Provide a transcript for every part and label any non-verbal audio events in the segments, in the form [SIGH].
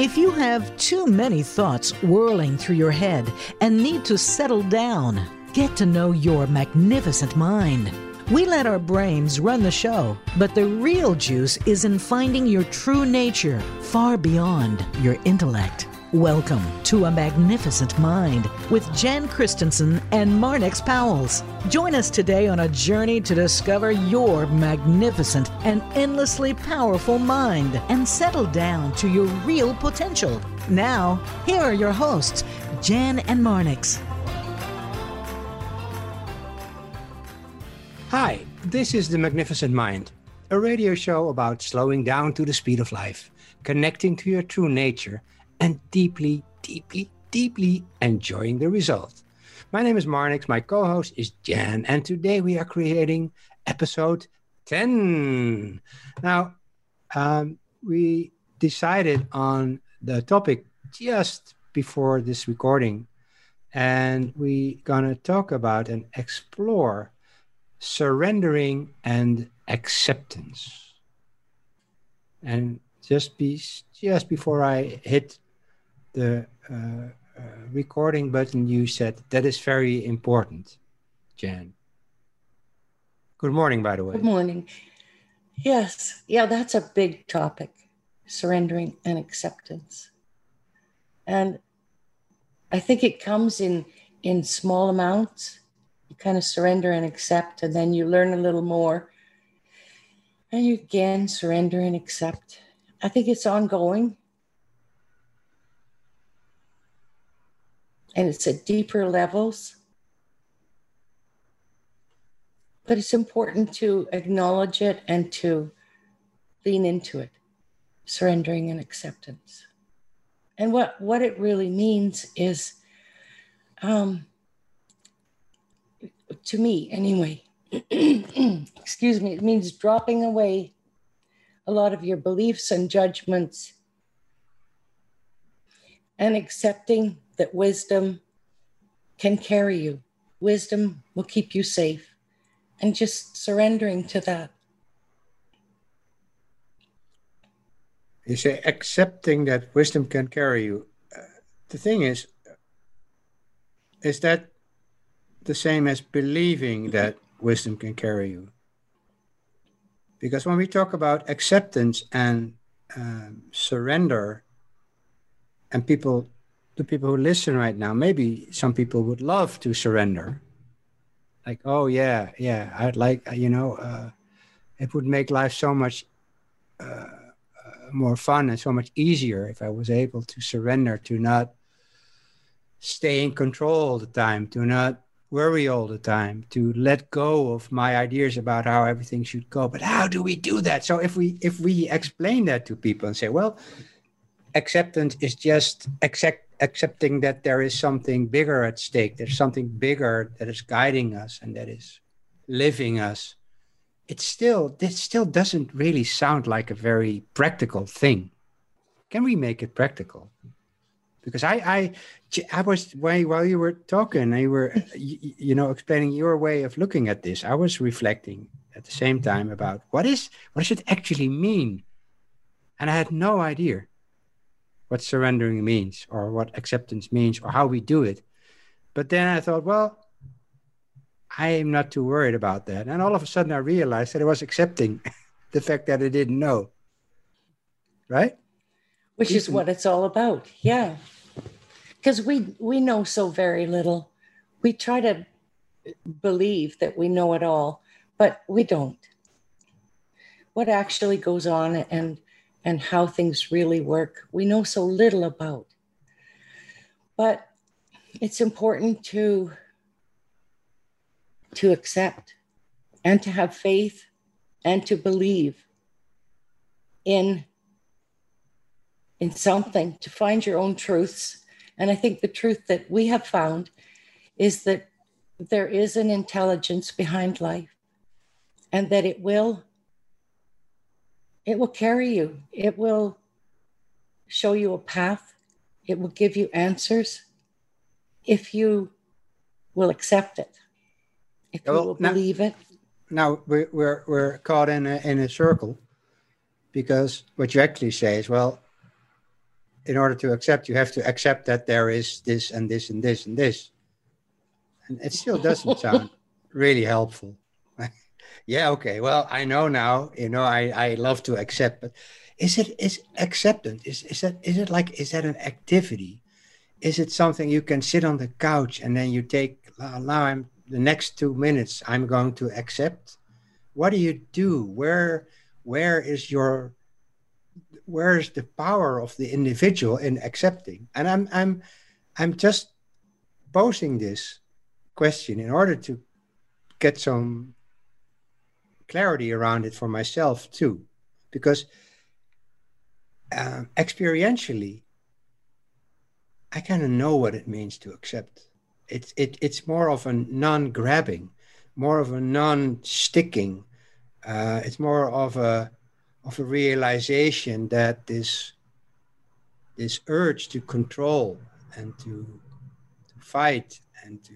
If you have too many thoughts whirling through your head and need to settle down, get to know your magnificent mind. We let our brains run the show, but the real juice is in finding your true nature far beyond your intellect. Welcome to A Magnificent Mind with Jan Christensen and Marnix Pauwels. Join us today on a journey to discover your magnificent and endlessly powerful mind and settle down to your real potential. Now, here are your hosts, Jan and Marnix. Hi, this is The Magnificent Mind, a radio show about slowing down to the speed of life, connecting to your true nature and deeply, deeply, deeply enjoying the result. My name is Marnix, my co host is Jan, and today we are creating episode 10. Now, um, we decided on the topic just before this recording, and we're going to talk about and explore surrendering and acceptance. And just be just before I hit the uh, uh, recording button, you said that is very important, Jan. Good morning, by the way. Good morning. Yes, yeah, that's a big topic surrendering and acceptance. And I think it comes in in small amounts. You kind of surrender and accept, and then you learn a little more. And you again surrender and accept. I think it's ongoing. And it's at deeper levels. But it's important to acknowledge it and to lean into it, surrendering and acceptance. And what, what it really means is, um, to me anyway, [CLEARS THROAT] excuse me, it means dropping away a lot of your beliefs and judgments and accepting that wisdom can carry you. Wisdom will keep you safe. And just surrendering to that. You say accepting that wisdom can carry you. Uh, the thing is, is that the same as believing that wisdom can carry you? Because when we talk about acceptance and um, surrender, and people people who listen right now, maybe some people would love to surrender. Like, oh yeah, yeah, I'd like, you know, uh, it would make life so much uh, uh, more fun and so much easier if I was able to surrender, to not stay in control all the time, to not worry all the time, to let go of my ideas about how everything should go. But how do we do that? So if we if we explain that to people and say, well, acceptance is just accept accepting that there is something bigger at stake. There's something bigger that is guiding us and that is living us. It still, this still doesn't really sound like a very practical thing. Can we make it practical? Because I, I, I was while you were talking, you were, you, you know, explaining your way of looking at this. I was reflecting at the same time about what is, what does it actually mean, and I had no idea what surrendering means or what acceptance means or how we do it. But then I thought, well, I am not too worried about that. And all of a sudden I realized that I was accepting [LAUGHS] the fact that I didn't know. Right? Which is what it's all about. Yeah. Because we we know so very little. We try to believe that we know it all, but we don't. What actually goes on and and how things really work, we know so little about. But it's important to, to accept and to have faith and to believe in, in something, to find your own truths. And I think the truth that we have found is that there is an intelligence behind life and that it will it will carry you, it will show you a path, it will give you answers if you will accept it, if well, you will now, believe it. Now we're, we're, we're caught in a, in a circle because what you actually say is, well, in order to accept, you have to accept that there is this and this and this and this. And it still doesn't [LAUGHS] sound really helpful. Yeah, okay. Well, I know now, you know, I, I love to accept, but is it is acceptance? Is is that is it like is that an activity? Is it something you can sit on the couch and then you take ah, now I'm the next two minutes I'm going to accept? What do you do? Where where is your where is the power of the individual in accepting? And I'm I'm I'm just posing this question in order to get some clarity around it for myself too, because um, experientially, I kind of know what it means to accept. It's it, it's more of a non-grabbing, more of a non-sticking. Uh, it's more of a of a realization that this this urge to control and to, to fight and to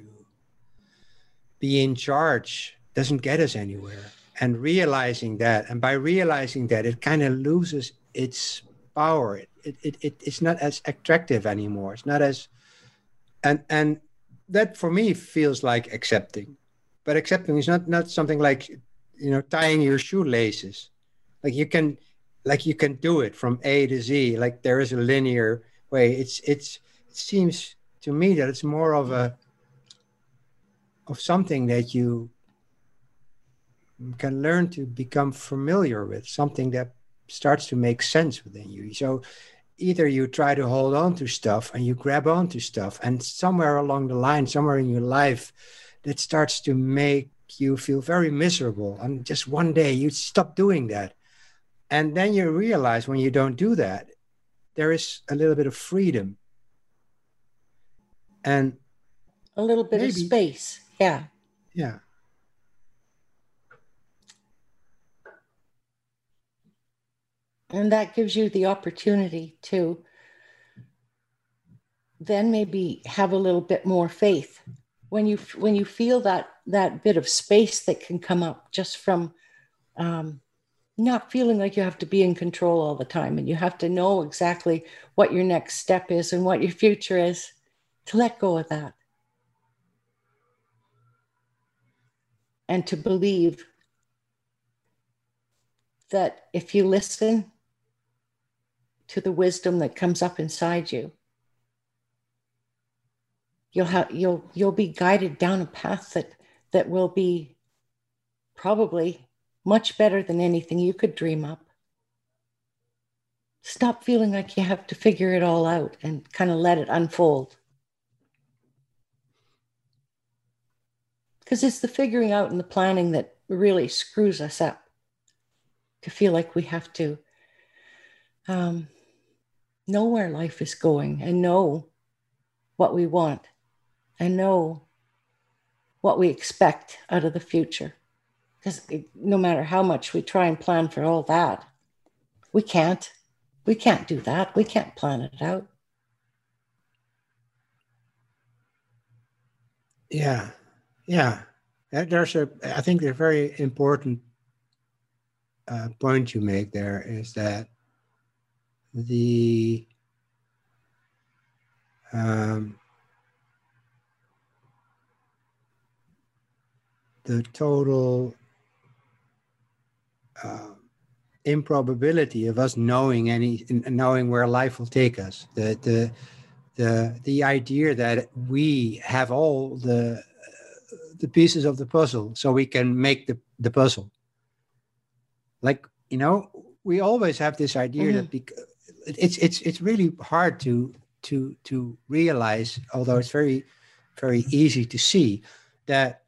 be in charge doesn't get us anywhere and realizing that and by realizing that it kind of loses its power. It, it, it, it's not as attractive anymore. It's not as and and that for me feels like accepting. But accepting is not not something like you know tying your shoelaces. Like you can like you can do it from a to z. Like there is a linear way. It's it's it seems to me that it's more of a of something that you can learn to become familiar with something that starts to make sense within you so either you try to hold on to stuff and you grab on to stuff and somewhere along the line somewhere in your life that starts to make you feel very miserable and just one day you stop doing that and then you realize when you don't do that, there is a little bit of freedom. And a little bit maybe, of space. Yeah. Yeah. And that gives you the opportunity to then maybe have a little bit more faith. When you when you feel that that bit of space that can come up just from um, not feeling like you have to be in control all the time and you have to know exactly what your next step is and what your future is to let go of that. And to believe that if you listen to the wisdom that comes up inside you you'll have you'll you'll be guided down a path that that will be probably much better than anything you could dream up. Stop feeling like you have to figure it all out and kind of let it unfold. Because it's the figuring out and the planning that really screws us up to feel like we have to um, know where life is going and know what we want and know what we expect out of the future because no matter how much we try and plan for all that, we can't. We can't do that. We can't plan it out. Yeah, yeah. There's a. I think a very important uh, point you make there is that the um, the total uh, improbability of us knowing any knowing where life will take us the the the the idea that we have all the the pieces of the puzzle so we can make the the puzzle like you know we always have this idea mm-hmm. that bec- it's it's it's really hard to to to realize although it's very very easy to see that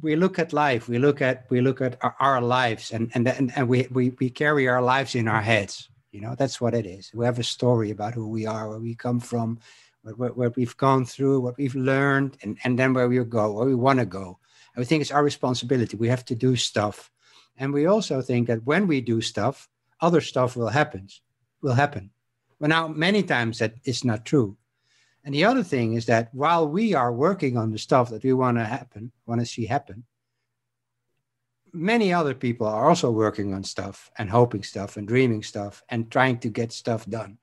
we look at life we look at we look at our, our lives and and and, and we, we we carry our lives in our heads. You know that's what it is. We have a story about who we are where we come from what, what we've gone through what we've learned and and then where we go where we want to go. And we think it's our responsibility. We have to do stuff. And we also think that when we do stuff other stuff will happen will happen but now many times that is not true and the other thing is that while we are working on the stuff that we want to happen, want to see happen, many other people are also working on stuff and hoping stuff and dreaming stuff and trying to get stuff done,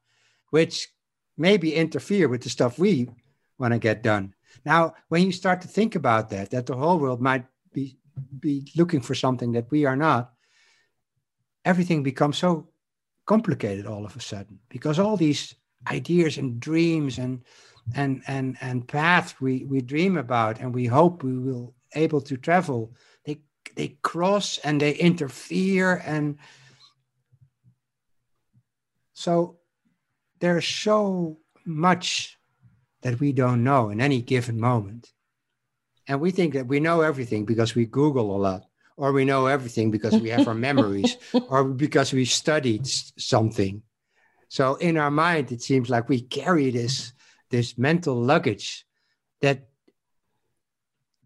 which maybe interfere with the stuff we want to get done. Now, when you start to think about that, that the whole world might be be looking for something that we are not, everything becomes so complicated all of a sudden because all these ideas and dreams and and and and paths we we dream about and we hope we will able to travel they they cross and they interfere and so there's so much that we don't know in any given moment. And we think that we know everything because we google a lot or we know everything because we have our [LAUGHS] memories or because we studied something. So in our mind it seems like we carry this this mental luggage that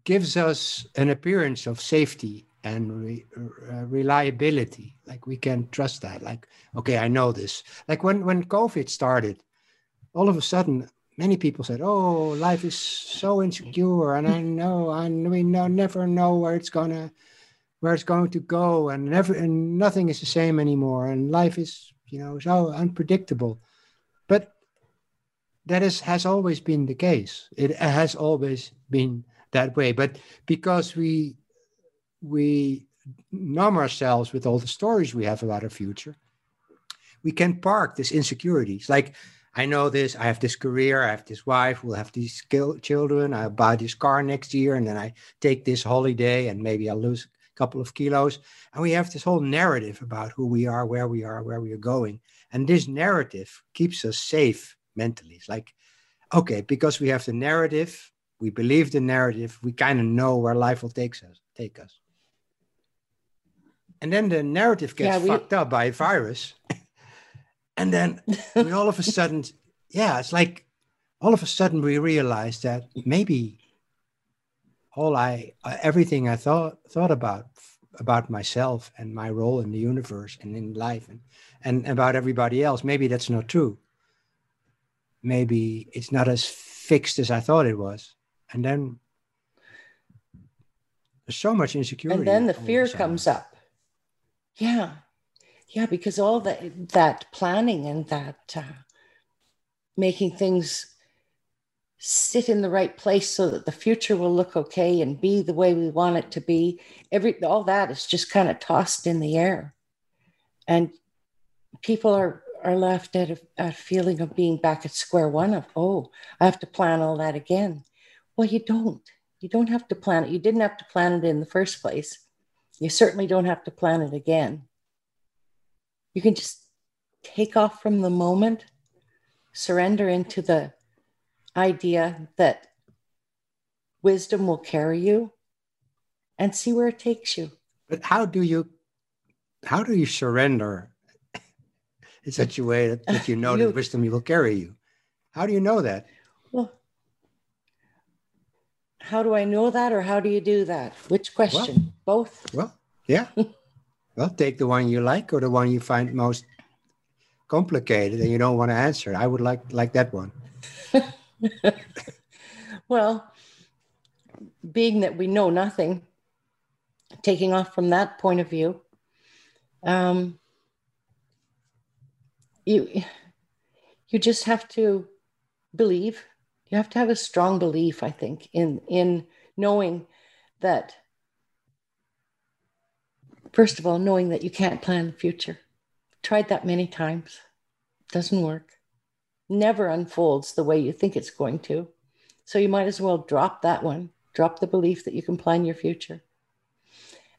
gives us an appearance of safety and re, uh, reliability. Like we can trust that like okay i know this. Like when when covid started all of a sudden many people said oh life is so insecure and i know and we know, never know where it's gonna where it's going to go and never and nothing is the same anymore and life is you know so unpredictable but that is has always been the case. It has always been that way. But because we we numb ourselves with all the stories we have about our future, we can park these insecurities. Like I know this, I have this career, I have this wife, we'll have these children, I'll buy this car next year, and then I take this holiday and maybe I'll lose couple of kilos. And we have this whole narrative about who we are, where we are, where we are going. And this narrative keeps us safe mentally. It's like, okay, because we have the narrative, we believe the narrative, we kind of know where life will take us. Take us. And then the narrative gets yeah, we... fucked up by a virus. [LAUGHS] and then we all of a sudden, yeah, it's like all of a sudden we realize that maybe all I, uh, everything I thought thought about about myself and my role in the universe and in life and, and about everybody else, maybe that's not true maybe it's not as fixed as I thought it was. And then there's so much insecurity. And then the fear comes up. Yeah. Yeah, because all that that planning and that uh, making things sit in the right place so that the future will look okay and be the way we want it to be. Every all that is just kind of tossed in the air. And people are are left at a, a feeling of being back at square one of, oh, I have to plan all that again. Well, you don't. You don't have to plan it. You didn't have to plan it in the first place. You certainly don't have to plan it again. You can just take off from the moment, surrender into the idea that wisdom will carry you and see where it takes you. But how do you how do you surrender in such a way that, that you know you, that wisdom will carry you. How do you know that? Well, how do I know that, or how do you do that? Which question? Well, Both? Well, yeah. well, take the one you like or the one you find most complicated and you don't want to answer. I would like like that one. [LAUGHS] [LAUGHS] well, being that we know nothing, taking off from that point of view, um, you you just have to believe. You have to have a strong belief i think in in knowing that first of all knowing that you can't plan the future. Tried that many times. Doesn't work never unfolds the way you think it's going to. So you might as well drop that one. Drop the belief that you can plan your future.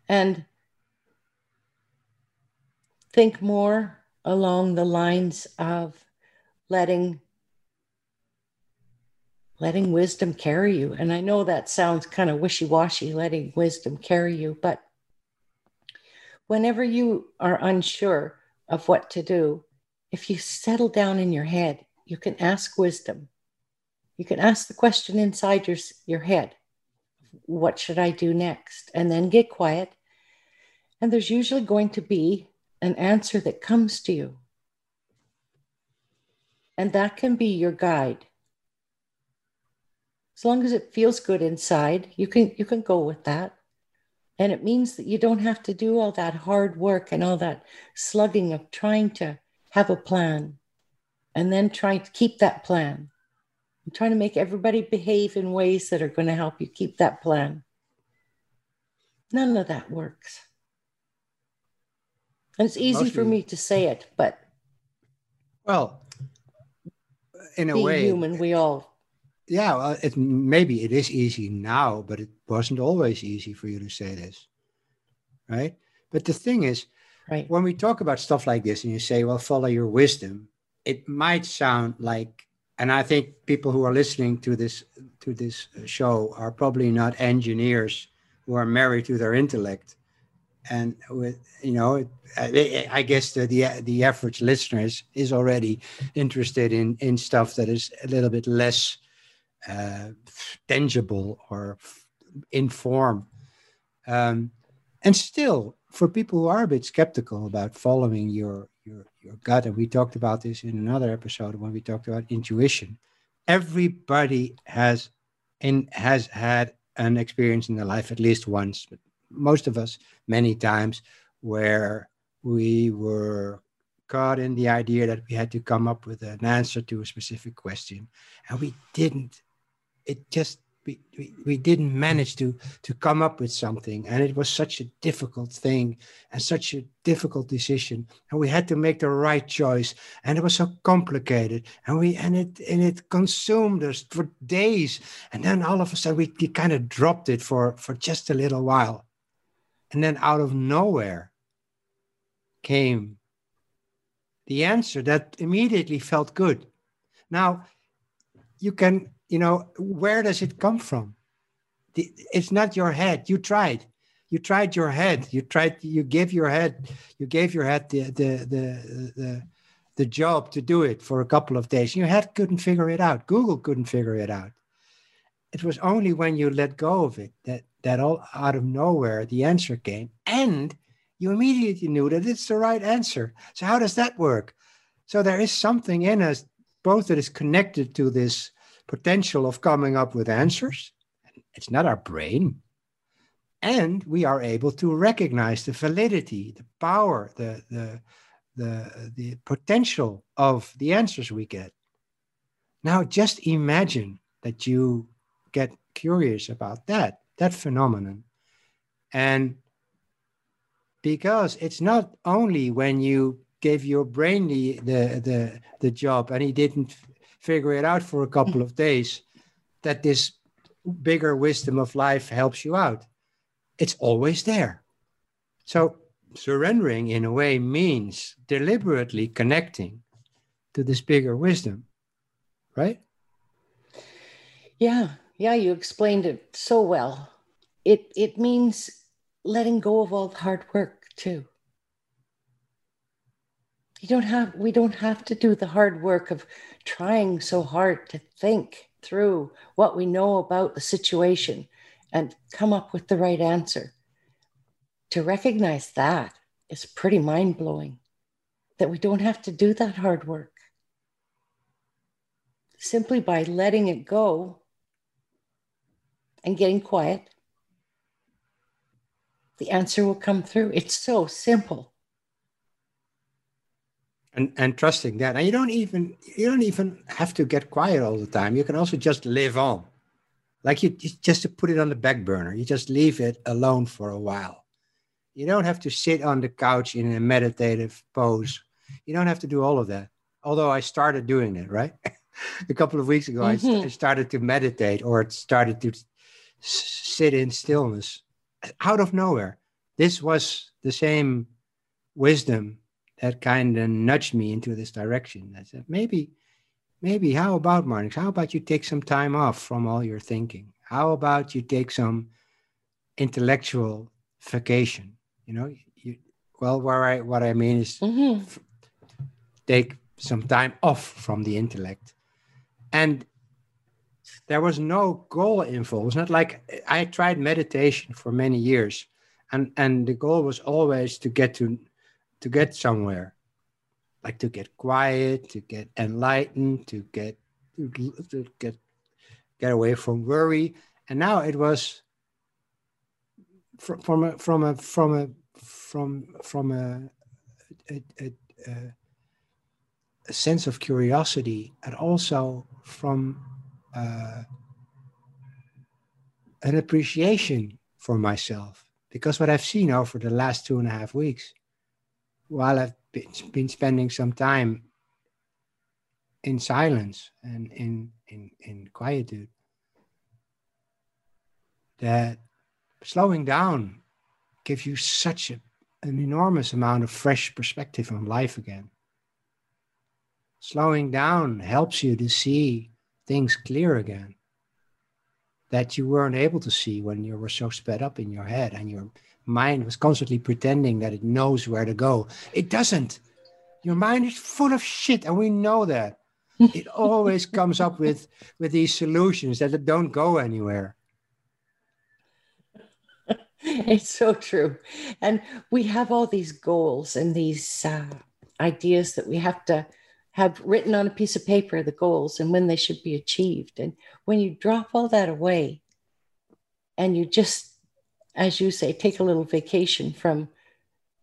And think more along the lines of letting letting wisdom carry you. And i know that sounds kind of wishy-washy letting wisdom carry you but whenever you are unsure of what to do if you settle down in your head you can ask wisdom you can ask the question inside your, your head what should i do next and then get quiet and there's usually going to be an answer that comes to you. And that can be your guide. As long as it feels good inside, you can you can go with that. And it means that you don't have to do all that hard work and all that slugging of trying to have a plan. And then trying to keep that plan. I'm trying to make everybody behave in ways that are going to help you keep that plan. None of that works. And it's easy Mostly, for me to say it, but well, in a way, human, we all. Yeah, well, it maybe it is easy now, but it wasn't always easy for you to say this, right? But the thing is, right. when we talk about stuff like this, and you say, "Well, follow your wisdom," it might sound like, and I think people who are listening to this to this show are probably not engineers who are married to their intellect. And with you know i guess the, the the average listener is, is already interested in in stuff that is a little bit less uh, tangible or informed. Um, and still for people who are a bit skeptical about following your your gut and we talked about this in another episode when we talked about intuition everybody has in has had an experience in their life at least once, but most of us many times, where we were caught in the idea that we had to come up with an answer to a specific question, and we didn't. It just we, we, didn't manage to to come up with something and it was such a difficult thing and such a difficult decision and we had to make the right choice and it was so complicated and we and it and it consumed us for days and then all of a sudden we, we kind of dropped it for for just a little while and then out of nowhere came the answer that immediately felt good. Now you can you know, where does it come from? The, it's not your head. You tried. You tried your head. You tried. You gave your head. You gave your head the the the the, the job to do it for a couple of days. Your head couldn't figure it out. Google couldn't figure it out. It was only when you let go of it that that all out of nowhere the answer came, and you immediately knew that it's the right answer. So how does that work? So there is something in us both that is connected to this potential of coming up with answers. It's not our brain. And we are able to recognize the validity, the power, the, the, the, the potential of the answers we get. Now, just imagine that you get curious about that, that phenomenon. And because it's not only when you gave your brain the, the, the, the job and he didn't figure it out for a couple of days, that this bigger wisdom of life helps you out. It's always there. So surrendering in a way means deliberately connecting to this bigger wisdom, right? Yeah, yeah, you explained it so well. It it means letting go of all the hard work too you don't have we don't have to do the hard work of trying so hard to think through what we know about the situation and come up with the right answer. To recognize that is pretty mind-blowing that we don't have to do that hard work. Simply by letting it go and getting quiet the answer will come through. It's so simple and and trusting that. And you don't even you don't even have to get quiet all the time. You can also just live on. Like you just to put it on the back burner you just leave it alone for a while. You don't have to sit on the couch in a meditative pose. You don't have to do all of that. Although i started doing it right? [LAUGHS] A couple of weeks ago mm-hmm. I, I started to meditate or started to s- sit in stillness. Out of nowhere. This was the same wisdom that kind of nudged me into this direction. I said, maybe, maybe, how about, Marnix? How about you take some time off from all your thinking? How about you take some intellectual vacation? You know, you, well, where I, what I mean is mm-hmm. f- take some time off from the intellect. And there was no goal involved. It's not like I tried meditation for many years, and and the goal was always to get to to get somewhere, like to get quiet, to get enlightened, to get to get get away from worry. And now it was from, from a from a from a from from a, a, a, a sense of curiosity and also from uh, an appreciation for myself. Because what I've seen over the last two and a half weeks, while I've been, been spending some time in silence and in, in, in quietude, that slowing down gives you such a, an enormous amount of fresh perspective on life again. Slowing down helps you to see things clear again that you weren't able to see when you were so sped up in your head and your mind was constantly pretending that it knows where to go. It doesn't. Your mind is full of shit, and we know that. [LAUGHS] it always comes up with with these solutions that don't go anywhere. [LAUGHS] It's so true. And we have all these goals and these uh, ideas that we have to have written on a piece of paper the goals and when they should be achieved. And when you drop all that away and you just, as you say, take a little vacation from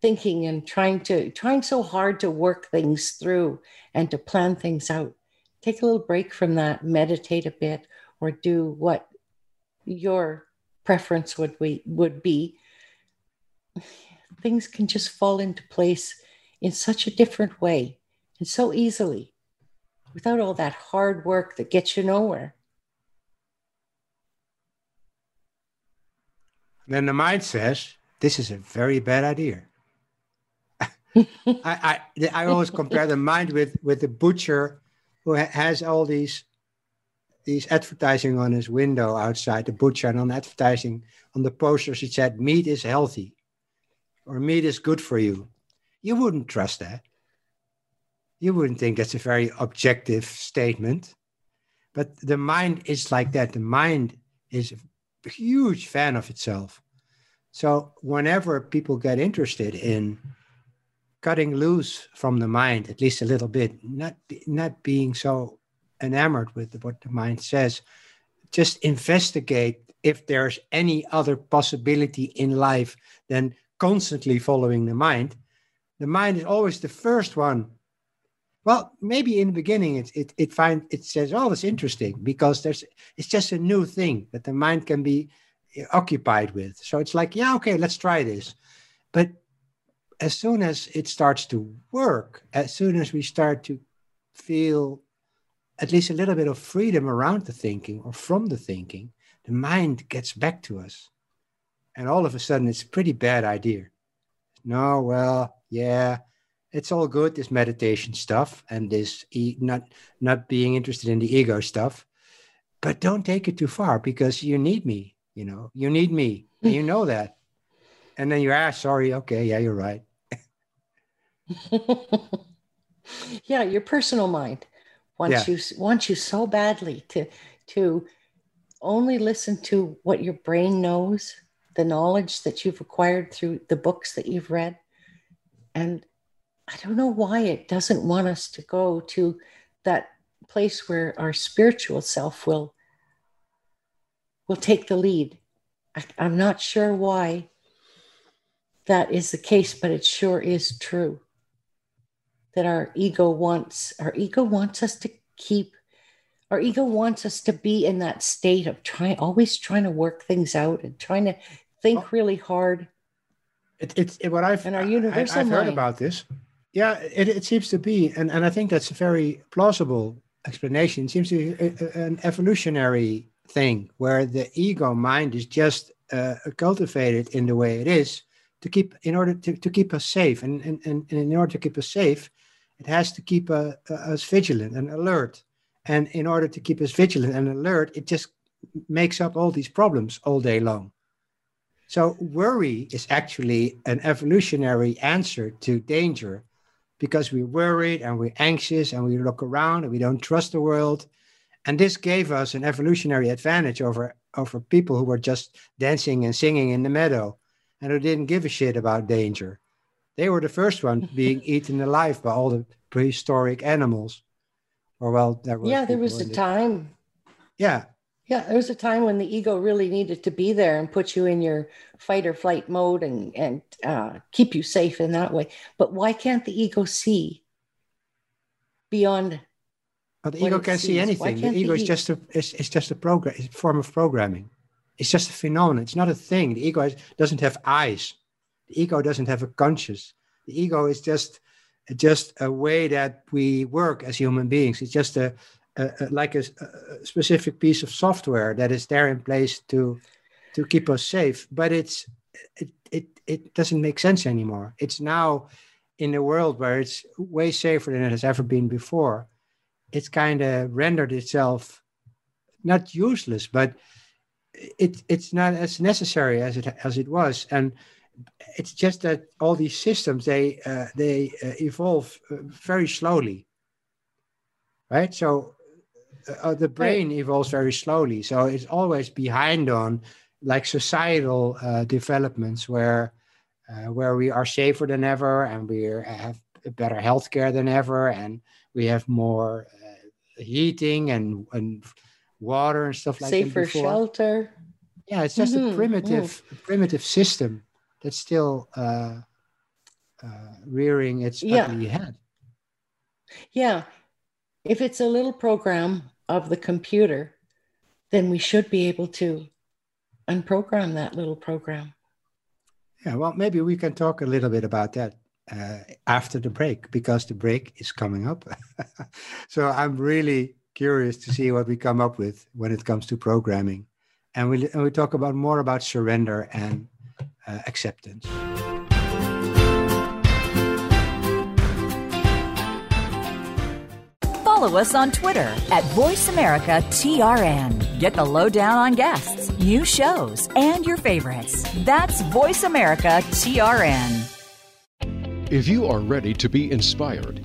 thinking and trying to trying so hard to work things through and to plan things out take a little break from that meditate a bit or do what your preference would we would be things can just fall into place in such a different way and so easily without all that hard work that gets you nowhere. Then the mind says, This is a very bad idea. [LAUGHS] I, I, I always compare the mind with, with the butcher who ha- has all these these advertising on his window outside the butcher and on advertising on the posters it said meat is healthy or meat is good for you you wouldn't trust that you wouldn't think that's a very objective statement. But the mind is like that. The mind is huge fan of itself. So whenever people get interested in cutting loose from the mind, at least a little bit, not not being so enamored with what the mind says, just investigate if there's any other possibility in life than constantly following the mind. The mind is always the first one well, maybe in the beginning it it it it says, "Oh, that's interesting," because there's it's just a new thing that the mind can be eh, occupied with. So it's like, yeah, okay, let's try this. But as soon as it starts to work, as soon as we start to feel at least a little bit of freedom around the thinking or from the thinking, the mind gets back to us. And all of a sudden, it's a pretty bad idea. No, well, yeah, it's all good this meditation stuff and this e- not not being interested in the ego stuff. But don't take it too far because you need me you know you need me and you know that. And then you ask sorry okay yeah you're right. [LAUGHS] Yeah your personal mind wants yeah. you wants you so badly to to only listen to what your brain knows the knowledge that you've acquired through the books that you've read. And I don't know why it doesn't want us to go to that place where our spiritual self will will take the lead. I, I'm not sure why that is the case, but it sure is true that our ego wants our ego wants us to keep our ego wants us to be in that state of trying always trying to work things out and trying to think oh. really hard. It, it's it, what I've and our universal I, have heard about this. Yeah, it, it seems to be, and, and I think that's a very plausible explanation. It seems to be a, a, an evolutionary thing where the ego mind is just uh, cultivated in the way it is to keep in order to, to keep us safe, and, and, and in order to keep us safe, it has to keep uh, uh, us vigilant and alert. And in order to keep us vigilant and alert, it just makes up all these problems all day long. So worry is actually an evolutionary answer to danger because we're worried and we're anxious and we look around and we don't trust the world. And this gave us an evolutionary advantage over, over people who were just dancing and singing in the meadow and who didn't give a shit about danger. They were the first one [LAUGHS] being eaten alive by all the prehistoric animals. Or well, there was yeah, there was a time. Yeah, yeah, there was a time when the ego really needed to be there and put you in your fight or flight mode and and uh, keep you safe in that way. But why can't the ego see beyond. But the ego can't see anything. The ego is just a is, is just a program, it's a form of programming. It's just a phenomenon. It's not a thing. The ego doesn't have eyes. The ego doesn't have a conscience. The ego is just just a way that we work as human beings. It's just a, a like a, a, specific piece of software that is there in place to to keep us safe. But it's it it it doesn't make sense anymore. It's now in a world where it's way safer than it has ever been before. It's kind of rendered itself not useless, but it it's not as necessary as it as it was and it's just that all these systems they uh, they uh, evolve uh, very slowly right so uh, uh, the brain evolves very slowly so it's always behind on like societal uh, developments where where we are safer than ever and we have better healthcare than ever and we have more heating and and water and stuff like that safer shelter yeah it's just mm-hmm. a primitive mm-hmm. primitive system that's still uh, uh, rearing its yeah. ugly head. Yeah. If it's a little program of the computer, then we should be able to unprogram that little program. Yeah, well, maybe we can talk a little bit about that uh, after the break because the break is coming up. [LAUGHS] so I'm really curious to see what we come up with when it comes to programming. And we, and we talk about more about surrender and uh, acceptance. Follow us on Twitter at VoiceAmericaTRN. Get the lowdown on guests, new shows, and your favorites. That's VoiceAmericaTRN. If you are ready to be inspired,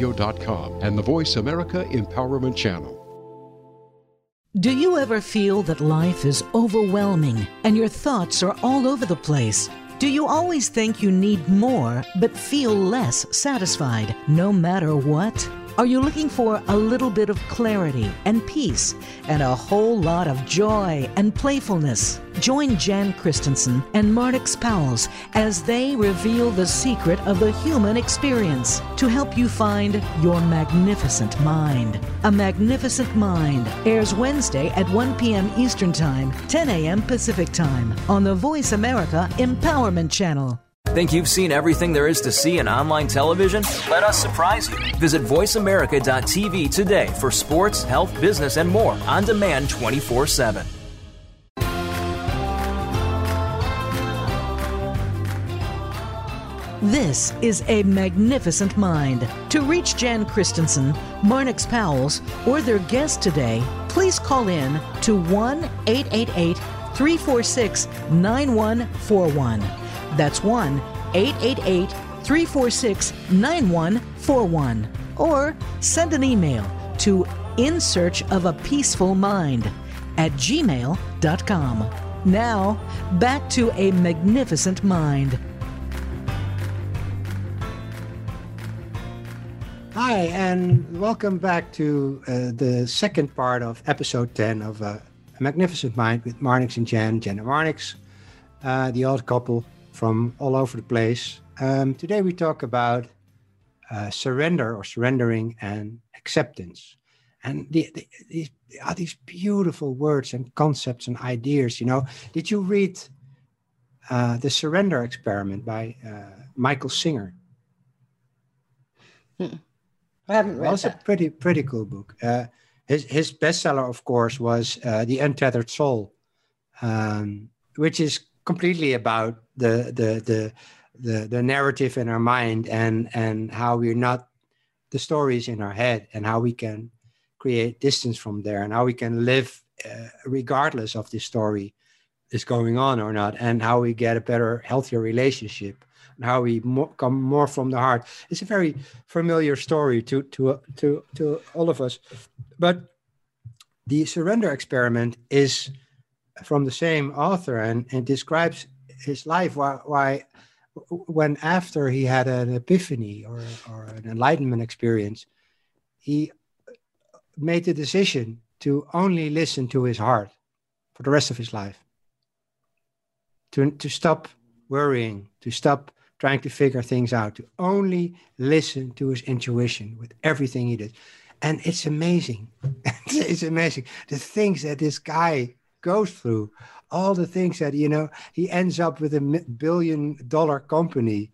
and the Voice America Empowerment Channel. Do you ever feel that life is overwhelming and your thoughts are all over the place? Do you always think you need more but feel less satisfied no matter what? Are you looking for a little bit of clarity and peace and a whole lot of joy and playfulness? Join Jan Christensen and Marnix Pauwels as they reveal the secret of the human experience to help you find your magnificent mind. A Magnificent Mind airs Wednesday at 1 p.m. Eastern Time, 10 a.m. Pacific Time on the Voice America Empowerment Channel. Think you've seen everything there is to see in online television? Let us surprise you. Visit VoiceAmerica.tv today for sports, health, business, and more on demand 24 7. This is a magnificent mind. To reach Jan Christensen, Marnix Pauwels, or their guest today, please call in to 1 888 346 9141. That's 1 888 346 9141. Or send an email to in search of a peaceful mind at gmail.com. Now, back to a magnificent mind. Hi, and welcome back to uh, the second part of episode 10 of uh, A Magnificent Mind with Marnix and Jan, Jan and Marnix, uh, the old couple from all over the place. Um, today we talk about uh, surrender or surrendering and acceptance. And the, the, these are these beautiful words and concepts and ideas. You know, did you read uh, the Surrender Experiment by uh, Michael Singer? Hmm. I haven't read well, it's a pretty pretty cool book. Uh, his his bestseller, of course, was uh, The Untethered Soul, um, which is completely about the the the the, the narrative in our mind and and how we're not the stories in our head and how we can create distance from there and how we can live uh, regardless of the story is going on or not and how we get a better healthier relationship and how we come more from the heart. It's a very familiar story to to to to all of us, but the surrender experiment is from the same author and, and describes his life why, why when after he had an epiphany or, or an enlightenment experience he made the decision to only listen to his heart for the rest of his life. To, to stop worrying to stop trying to figure things out to only listen to his intuition with everything he did. And it's amazing. [LAUGHS] It's amazing. The things that this guy goes through, all the things that, you know, he ends up with a billion dollar company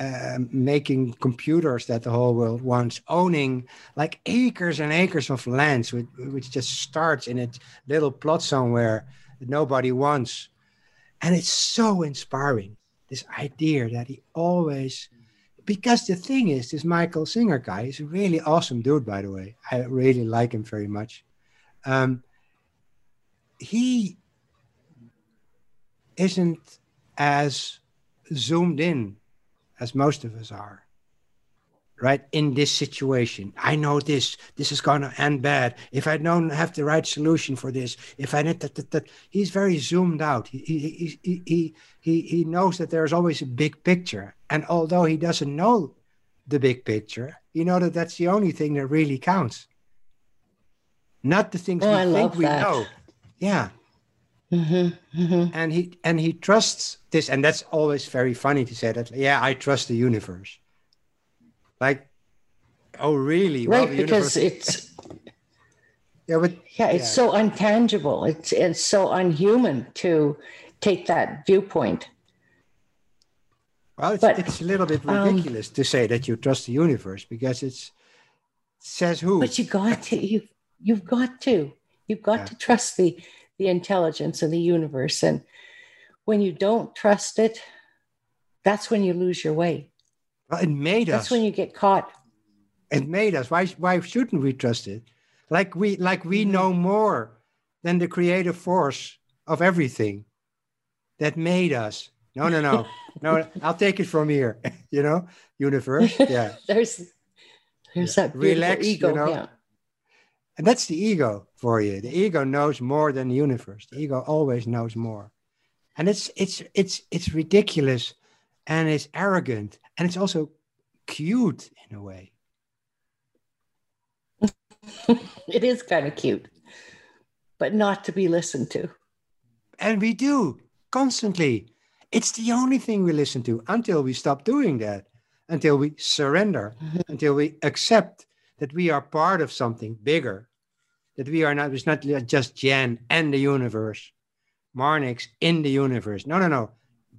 uh, making computers that the whole world wants, owning like acres and acres of lands, which, which just starts in a little plot somewhere that nobody wants. And it's so inspiring, this idea that he always, because the thing is, this Michael Singer guy is a really awesome dude, by the way. I really like him very much. Um, he isn't as zoomed in as most of us are right in this situation. I know this. This is going to end bad. If i don't have the right solution for this if i need that, that, that he's very zoomed out. He, he, he, he, he, he knows that there's always a big picture. And although he doesn't know the big picture you know that that's the only thing that really counts. Not the things oh, we think we know yeah. Mm-hmm, mm-hmm. And he and he trusts this, and that's always very funny to say that. Yeah, I trust the universe. Like, oh really? Right, well, because [LAUGHS] it's yeah, but yeah, it's yeah. so untangible. It's it's so unhuman to take that viewpoint. Well, it's, but, it's a little bit um, ridiculous um, to say that you trust the universe because it's says who. But you got to you you've got to You've got yeah. to trust the the intelligence of the universe. And when you don't trust it, that's when you lose your way. Well, it made that's us. That's when you get caught. It made us. Why why shouldn't we trust it? Like we like we mm-hmm. know more than the creative force of everything that made us. No, no, no. no, [LAUGHS] I'll take it from here. [LAUGHS] you know, universe. [LAUGHS] Yeah. there's there's yeah. that Relax, ego. You know? Yeah. And that's the ego for you. The ego knows more than the universe. The ego always knows more. And it's it's it's it's ridiculous and it's arrogant and it's also cute in a way. [LAUGHS] it is kind of cute, but not to be listened to. And we do constantly. It's the only thing we listen to until we stop doing that, until we surrender, mm-hmm. until we accept that we are part of something bigger, that we are not, it's not just Jan and the universe, Marnix in the universe. No, no, no.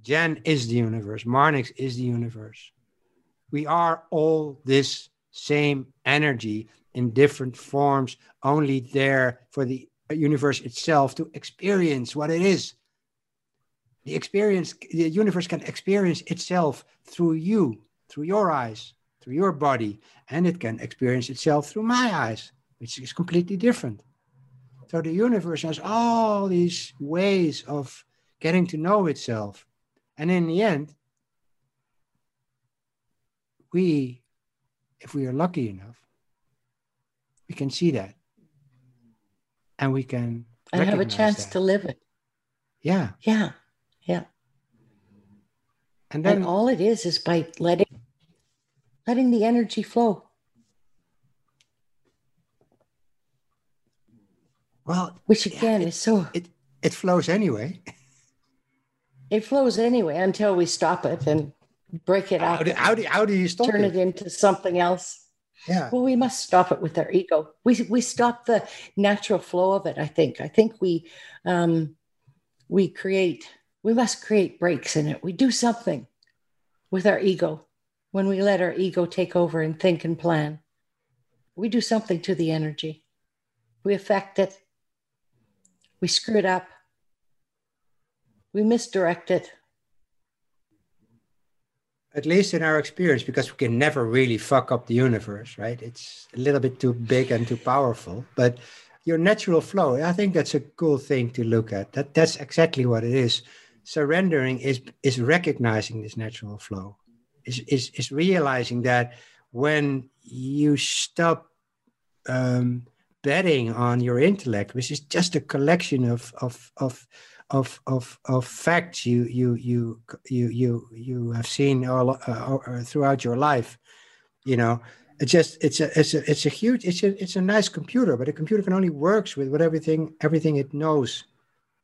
Jan is the universe, Marnix is the universe. We are all this same energy in different forms, only there for the universe itself to experience what it is. The experience, the universe can experience itself through you, through your eyes, through your body, and it can experience itself through my eyes, which is completely different. So the universe has all these ways of getting to know itself. And in the end, we, if we are lucky enough, we can see that. And we can and have a chance that. to live it. Yeah. Yeah. Yeah. And then and all it is is by letting letting the energy flow. Well, which again yeah, it, is so it it flows anyway. It flows anyway until we stop it and break it up. How do, how do, how do you stop turn it? it into something else? Yeah. Well, we must stop it with our ego. We we stop the natural flow of it. I think. I think we um, we create. We must create breaks in it. We do something with our ego when we let our ego take over and think and plan. We do something to the energy. We affect it. We screw it up. We misdirect it. At least in our experience, because we can never really fuck up the universe, right? It's a little bit too big and too powerful. But your natural flow, I think that's a cool thing to look at. That that's exactly what it is. surrendering is is recognizing this natural flow is is, is realizing that when you stop um, betting on your intellect which is just a collection of of of of of, of facts you you you you you you have seen all, uh, uh, throughout your life you know it's just it's a it's a it's a huge it's a it's a nice computer but a computer can only works with what everything everything it knows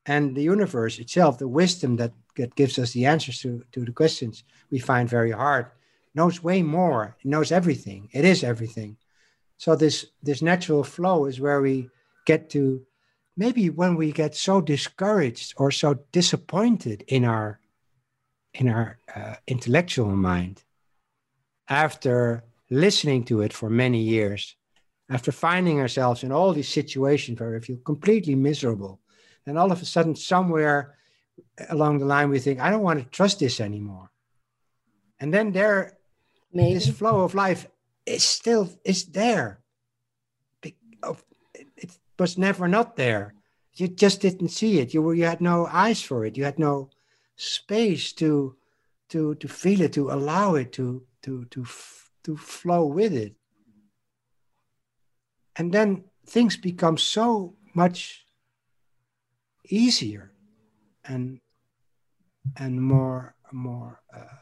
and the universe itself, the wisdom that, that gives us the answers to, to the questions we find very hard, knows way more. It knows everything. It is everything. So this this natural flow is where we get to maybe when we get so discouraged or so disappointed in our in our uh, intellectual mind after listening to it for many years after finding ourselves in all these situations where we feel completely miserable and all of a sudden, somewhere along the line, we think, I don't want to trust this anymore. And then there, Maybe. this flow of life is still is there. Oh, it was never not there. You just didn't see it. You were you had no eyes for it. You had no space to to to feel it, to allow it to to to to flow with it. And then things become so much easier and and more more uh,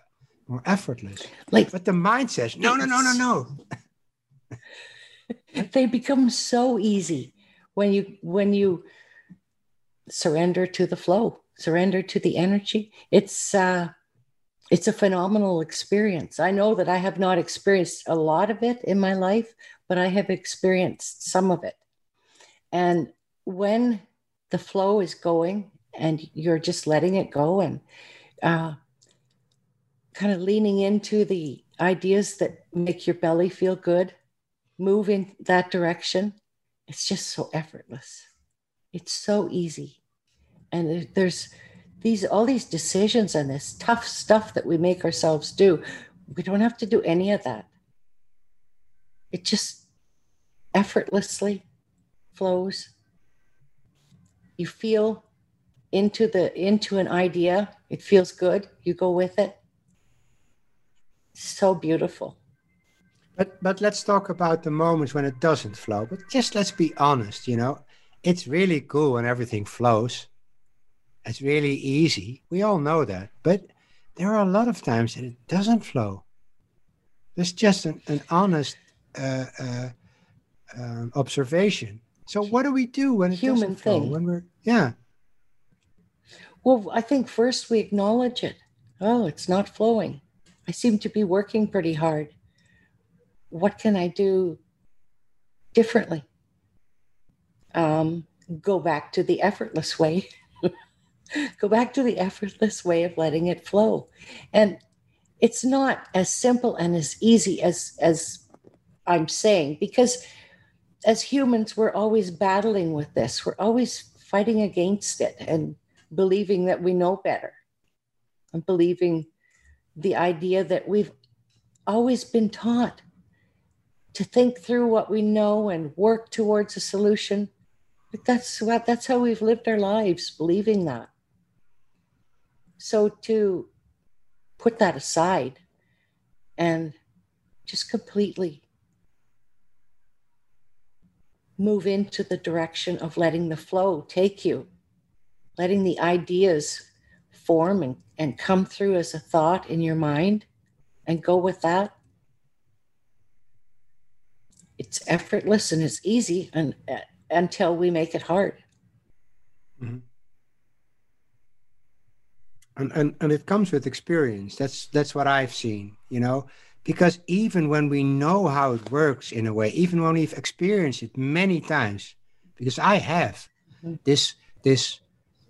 more effortless. Like, but the mind says, no, no, no, no, no. [LAUGHS] they become so easy when you when you surrender to the flow, surrender to the energy. It's uh, it's a phenomenal experience. I know that I have not experienced a lot of it in my life, but I have experienced some of it. And when the flow is going and you're just letting it go and uh, kind of leaning into the ideas that make your belly feel good, move in that direction. It's just so effortless. It's so easy. And there's these all these decisions and this tough stuff that we make ourselves do. We don't have to do any of that. It just effortlessly flows you feel into the into an idea. It feels good. You go with it. So beautiful. But but let's talk about the moments when it doesn't flow. But just let's be honest you know. It's really cool when everything flows. It's really easy. We all know that. But there are a lot of times that it doesn't flow. There's just an, an honest uh, uh, um, observation so what do we do when it human thing? Flow, when we're yeah. Well, I think first we acknowledge it. Oh, it's not flowing. I seem to be working pretty hard. What can I do differently? Um, go back to the effortless way. [LAUGHS] go back to the effortless way of letting it flow. And it's not as simple and as easy as as I'm saying because as humans, we're always battling with this. We're always fighting against it and believing that we know better and believing the idea that we've always been taught to think through what we know and work towards a solution. But that's what that's how we've lived our lives, believing that. So to put that aside and just completely move into the direction of letting the flow take you, letting the ideas form and, and come through as a thought in your mind and go with that. It's effortless and it's easy and, uh, until we make it hard. Mm-hmm. And, and and it comes with experience. That's that's what I've seen. You know, because even when we know how it works in a way, even when we've experienced it many times, because I have mm-hmm. this this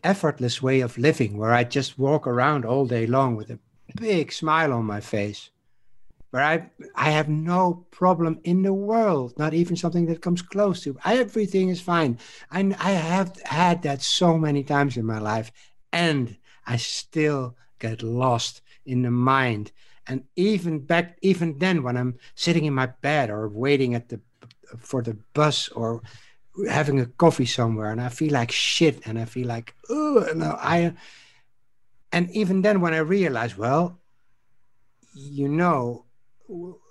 effortless way of living where I just walk around all day long with a big smile on my face, where I I have no problem in the world, not even something that comes close to. Everything is fine. I I have had that so many times in my life, and I still get lost in the mind and even back even then when i'm sitting in my bed or waiting at the for the bus or having a coffee somewhere and i feel like shit and i feel like oh no i and even then, when I realize, well, you know,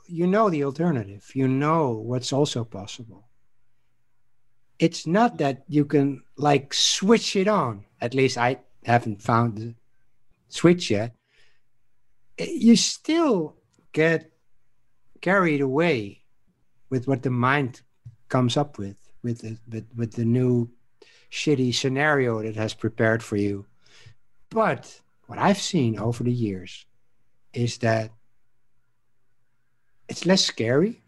you know the alternative. You know what's also possible. It's not that you can like switch it on. At least I haven't found the switch yet. You still get carried away with what the mind comes up with, with the, with, with the new shitty scenario that has prepared for you. But what I've seen over the years is that it's less scary.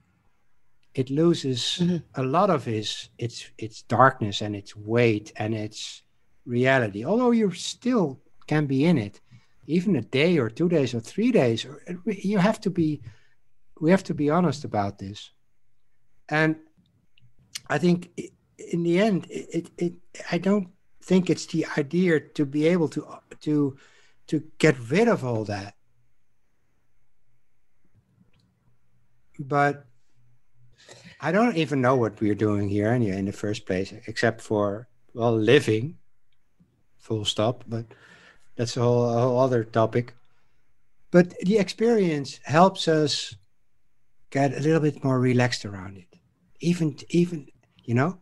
It loses mm-hmm. a lot of its its its darkness and its weight and its reality. Although you still can be in it, even a day or two days or three days. You have to be. We have to be honest about this, and I think in the end, it, it, I don't think it's the idea to be able to to to get rid of all that. But I don't even know what we're doing here anyway in the first place, except for well living, full stop. But that's a whole, a whole other topic. But the experience helps us get a little bit more relaxed around it. Even even you know,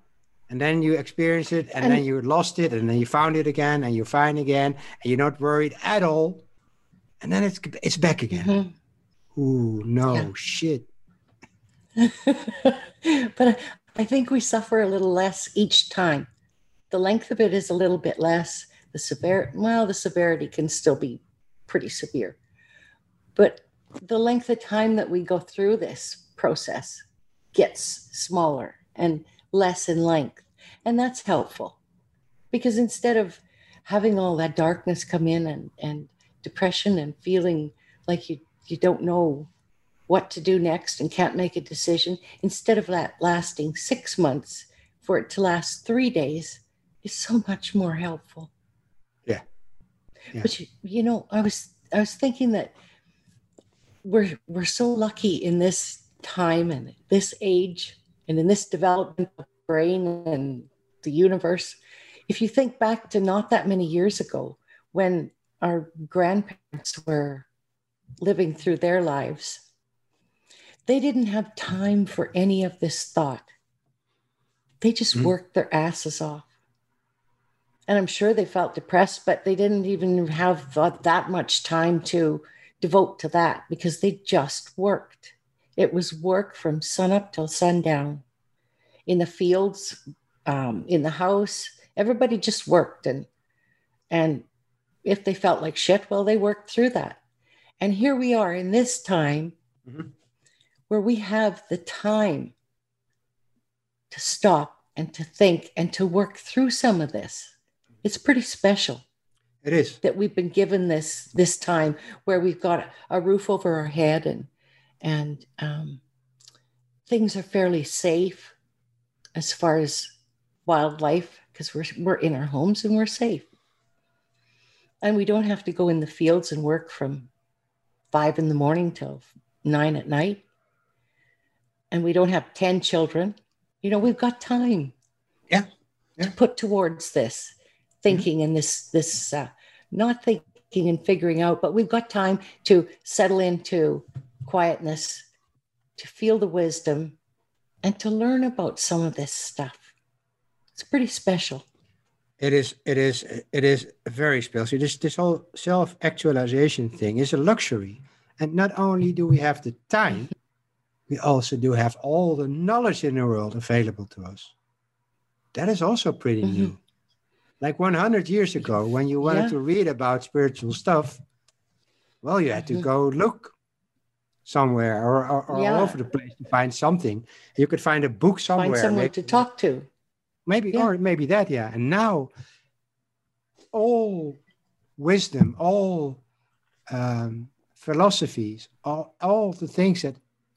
and then you experience it and, and, then you lost it and then you found it again and you find again and you're not worried at all and then it's it's back again mm-hmm. ooh no yeah. shit [LAUGHS] but I think we suffer a little less each time the length of it is a little bit less the severity well the severity can still be pretty severe but the length of time that we go through this process gets smaller and less in length. And that's helpful because instead of having all that darkness come in and, and depression and feeling like you, you don't know what to do next and can't make a decision, instead of that lasting six months, for it to last three days is so much more helpful. Yeah. But you, you know, I was I was thinking that we're we're so lucky in this time and this age and in this development of brain and the universe, if you think back to not that many years ago when our grandparents were living through their lives, they didn't have time for any of this thought. They just mm-hmm. worked their asses off. And I'm sure they felt depressed, but they didn't even have that much time to devote to that because they just worked. It was work from sunup till sundown in the fields, um, in the house. Everybody just worked, and and if they felt like shit, well, they worked through that. And here we are in this time mm-hmm. where we have the time to stop and to think and to work through some of this. It's pretty special. It is that we've been given this this time where we've got a roof over our head and and um, things are fairly safe as far as wildlife because we're, we're in our homes and we're safe and we don't have to go in the fields and work from five in the morning till nine at night and we don't have 10 children you know we've got time yeah, yeah. to put towards this thinking mm-hmm. and this this uh, not thinking and figuring out but we've got time to settle into quietness to feel the wisdom and to learn about some of this stuff. It's pretty special. It is, it is, it is very special. This, this whole self actualization thing is a luxury. And not only do we have the time, we also do have all the knowledge in the world available to us. That is also pretty mm-hmm. new. Like 100 years ago, when you wanted yeah. to read about spiritual stuff, well, you had to mm-hmm. go look somewhere or, or, or yeah. all over the place to find something. You could find a book somewhere. Find someone maybe, to talk to. Maybe, yeah. or maybe that, yeah. And now, all wisdom, all um, philosophies, all, all the things that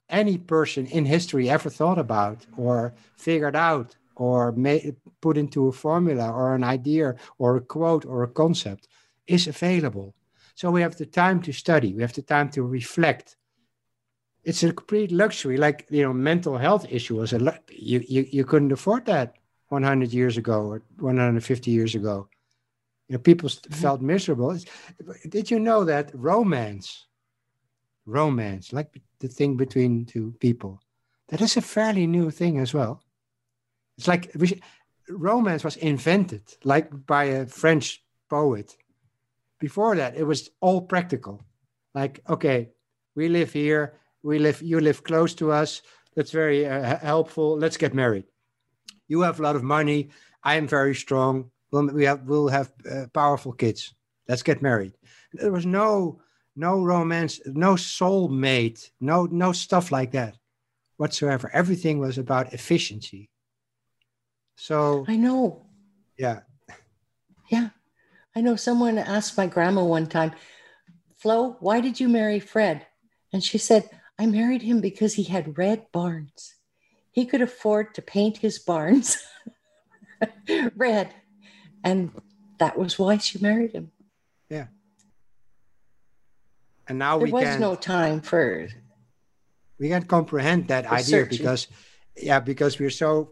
any person in history ever thought about or figured out or made, put into a formula or an idea or a quote or a concept is available. So we have the time to study, we have the time to reflect, it's a complete luxury. Like you know, mental health issue was a you you you couldn't afford that 100 years ago or 150 years ago. You know, people mm-hmm. felt miserable. Did you know that romance, romance, like the thing between two people, that is a fairly new thing as well. It's like romance was invented, like by a French poet. Before that, it was all practical. Like, okay, we live here, we live, you live close to us. That's very uh, helpful. Let's get married. You have a lot of money. I am very strong. We'll, we have, we'll have uh, powerful kids. Let's get married. There was no no romance, no soulmate, no no stuff like that whatsoever. Everything was about efficiency. So I know. Yeah. Yeah. I know someone asked my grandma one time, Flo, why did you marry Fred? And she said, I married him because he had red barns. He could afford to paint his barns [LAUGHS] red. And that was why she married him. Yeah. And now there we was can, no time for we can comprehend that idea searching. because yeah because we're so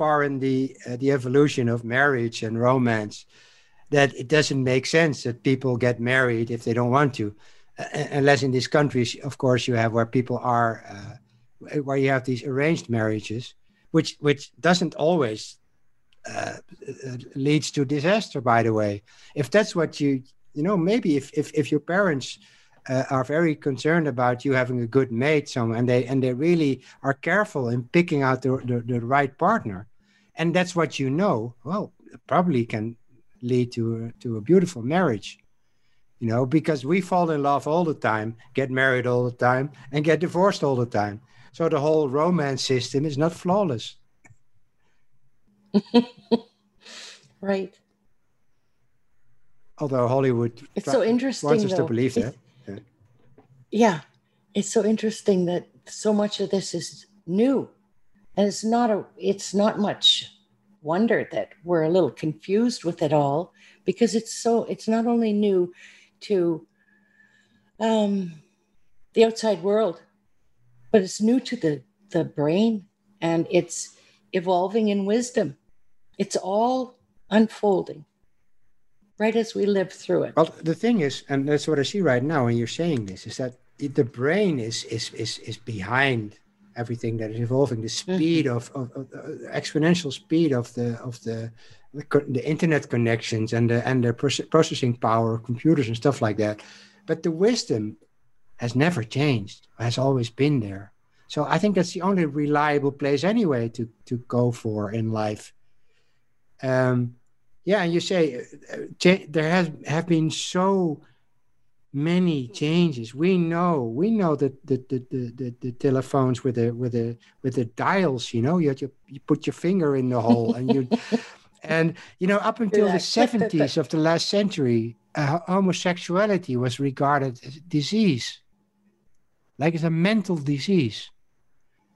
far in the uh, the evolution of marriage and romance that it doesn't make sense that people get married if they don't want to uh, unless in these countries of course you have where people are uh, where you have these arranged marriages which which doesn't always uh, uh, leads to disaster by the way. If that's what you you know maybe if if, if your parents uh, are very concerned about you having a good mate somewhere and they and they really are careful in picking out the, the, the right partner. And that's what you know. Well probably can lead to a, to a beautiful marriage you know because we fall in love all the time get married all the time and get divorced all the time. So the whole romance system is not flawless. [LAUGHS] Right. Although hollywood it's so interesting wants us though. to believe that. Yeah. It's so interesting that so much of this is new. And it's not a it's not much wonder that we're a little confused with it all because it's so it's not only new to um, the outside world but it's new to the the brain and it's evolving in wisdom. It's all unfolding right as we live through it. Well the thing is and that's what i see right now when you're saying this is that the brain is is is, is behind everything that is evolving. The mm-hmm. speed of, of, of uh, exponential speed of the of the the internet connections and the and the processing power of computers and stuff like that. But the wisdom has never changed has always been there. So i think that's the only reliable place anyway to to go for in life. Um yeah and you say uh, there has have been so many changes. We know, we know that the the, the, the, the telephones with the with the with the dials, you know, you, you, you put your finger in the hole and you [LAUGHS] and you know, up until the [LAUGHS] seventies of the last century, uh, homosexuality was regarded as a disease, like it's a mental disease.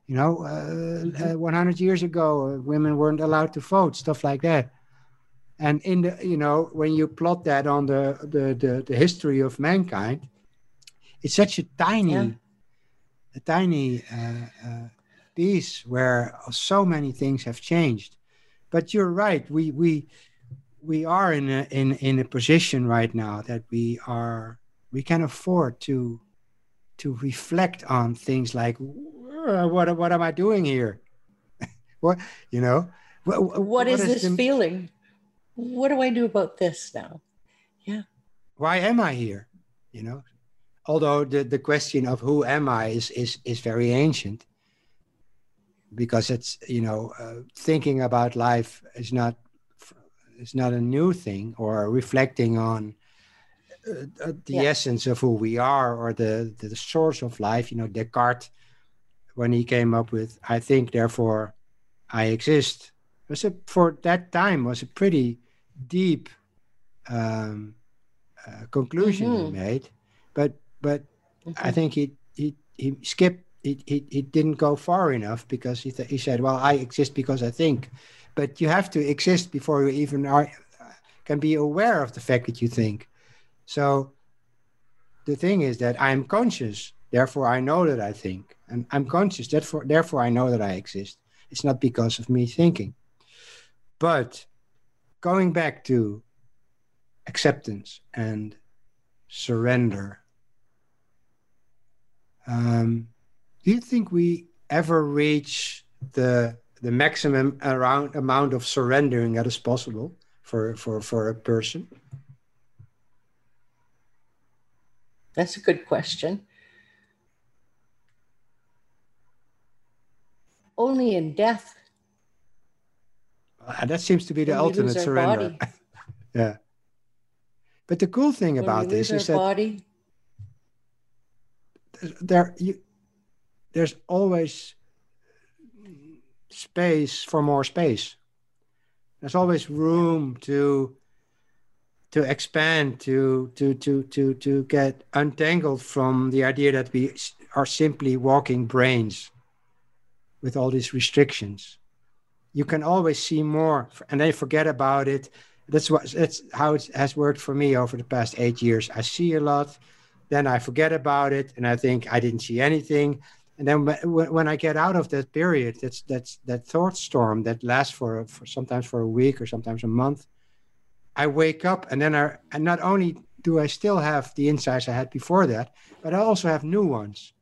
You know, uh, mm-hmm. uh, 100 years ago, uh, women weren't allowed to vote, stuff like that and in the you know when you plot that on the the the, the history of mankind it's such a tiny yeah. a tiny uh, uh, piece where so many things have changed. But you're right. We we we are in a in in a position right now that we are we can afford to to reflect on things like what what am i doing here? [LAUGHS] What you know what, what, what is, is this the, feeling what do I do about this now? Yeah. Why am I here? You know, although the, the question of who am I is, is, is very ancient because it's, you know, uh, thinking about life is not, it's not a new thing or reflecting on uh, uh the yeah. essence of who we are or the, the, the source of life. You know, Descartes, when he came up with, I think, therefore I exist, was a, for that time was a pretty deep um, uh, conclusion mm-hmm. he made, but but mm-hmm. I think he he he skipped. He, he, he didn't go far enough because he, th- he said, "Well, I exist because I think," but you have to exist before you even are can be aware of the fact that you think. So the thing is that I'm conscious, therefore I know that I think, and I'm conscious, therefore therefore I know that I exist. It's not because of me thinking. But going back to acceptance and surrender. Um, do you think we ever reach the the maximum around amount of surrendering that is possible for for for a person? That's a good question. Only in death. Uh, that seems to be the ultimate surrender. [LAUGHS] yeah. But the cool thing when about this is that body. there you, there's always space for more space. There's always room to to expand, to to to to to get untangled from the idea that we are simply walking brains with all these restrictions. You can always see more, and then you forget about it that's what that's how it has worked for me over the past eight years. I see a lot, then I forget about it, and I think I didn't see anything. And then when, I get out of that period, that's that's that thought storm that lasts for, for sometimes for a week or sometimes a month. I wake up, and then I and not only do I still have the insights I had before that, but I also have new ones.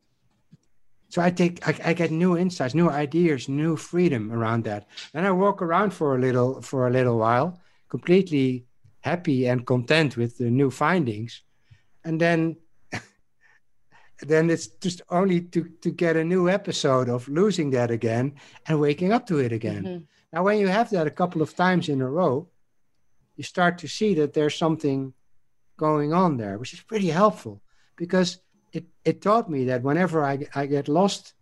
So I take I, I, get new insights, new ideas, new freedom around that. Then I walk around for a little for a little while, completely happy and content with the new findings and then [LAUGHS] then it's just only to to get a new episode of losing that again and waking up to it again mm-hmm. now when you have that a couple of times in a row you start to see that there's something going on there which is pretty helpful because it it taught me that whenever i, I get lost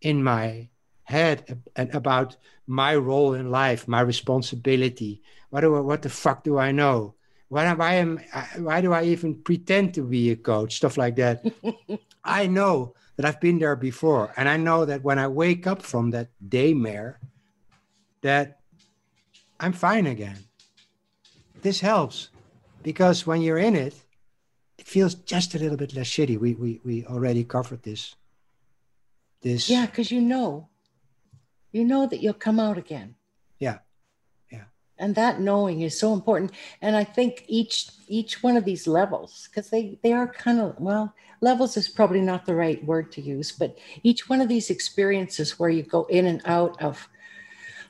in my head and about my role in life my responsibility what do I, what the fuck do I know? Why, why am why do I even pretend to be a coach? Stuff like that. [LAUGHS] I know that I've been there before, and I know that when I wake up from that daymare, that I'm fine again. This helps because when you're in it, it feels just a little bit less shitty. We we we already covered this. This yeah, because you know, you know that you'll come out again. Yeah yeah. and that knowing is so important and i think each each one of these levels because they they are kind of well levels is probably not the right word to use but each one of these experiences where you go in and out of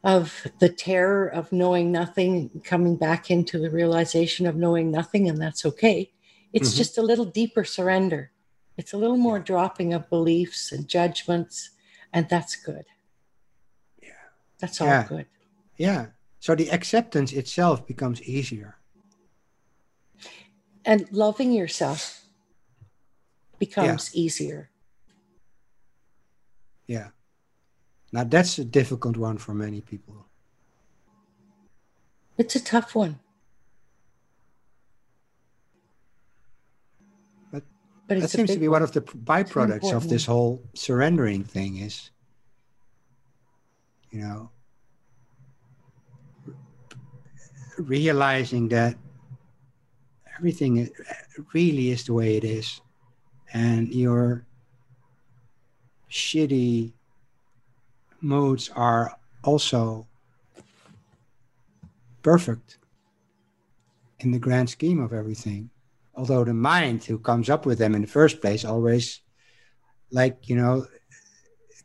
of the terror of knowing nothing coming back into the realization of knowing nothing and that's okay it's mm-hmm. just a little deeper surrender it's a little more dropping of beliefs and judgments and that's good yeah that's all yeah. good yeah so the acceptance itself becomes easier. And loving yourself becomes yeah. easier. Yeah. Now that's a difficult one for many people. It's a tough one. But, that seems to be one. one of the byproducts of this whole surrendering thing is, you know, realizing that everything really is the way it is, and your shitty moods are also perfect in the grand scheme of everything. Although the mind who comes up with them in the first place always, like, you know,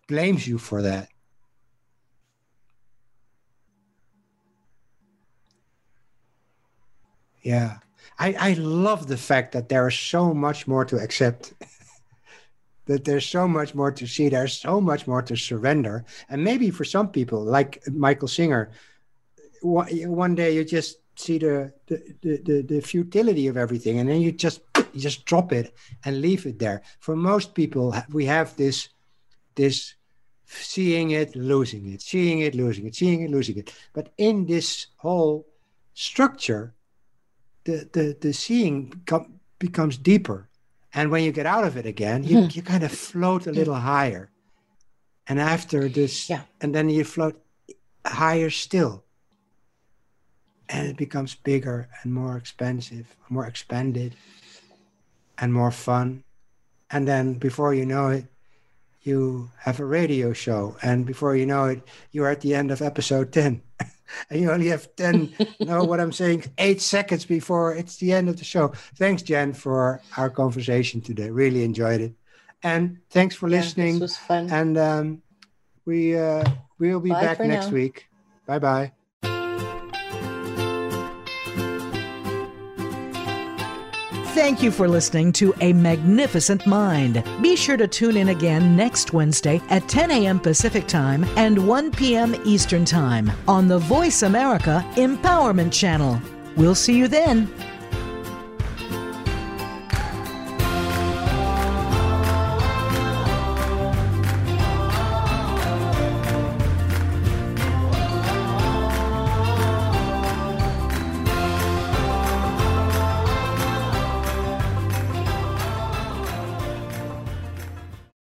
blames you for that. Yeah. I, I love the fact that there is so much more to accept. [LAUGHS] that there's so much more to see. There's so much more to surrender. And maybe for some people, like Michael Singer, one day you just see the, the, the, the futility of everything and then you just you just drop it and leave it there. For most people, we have this this seeing it, losing it, seeing it, losing it, seeing it, losing it. But in this whole structure, the the the seeing become, becomes deeper, and when you get out of it again, you, mm-hmm. you kind of float a little higher, and after this, yeah. and then you float higher still, and it becomes bigger and more expensive, more expanded, and more fun, and then before you know it, you have a radio show, and before you know it, you are at the end of episode ten. [LAUGHS] and you only have 10, [LAUGHS] know what I'm saying, eight seconds before it's the end of the show. Thanks, Jan, for our conversation today. Really enjoyed it. And thanks for listening. Yeah, this was fun. And um, we uh, we'll be Bye back next now. week. Bye bye. Thank you for listening to A Magnificent Mind. Be sure to tune in again next Wednesday at 10 a.m. Pacific Time and 1 p.m. Eastern Time on the Voice America Empowerment Channel. We'll see you then.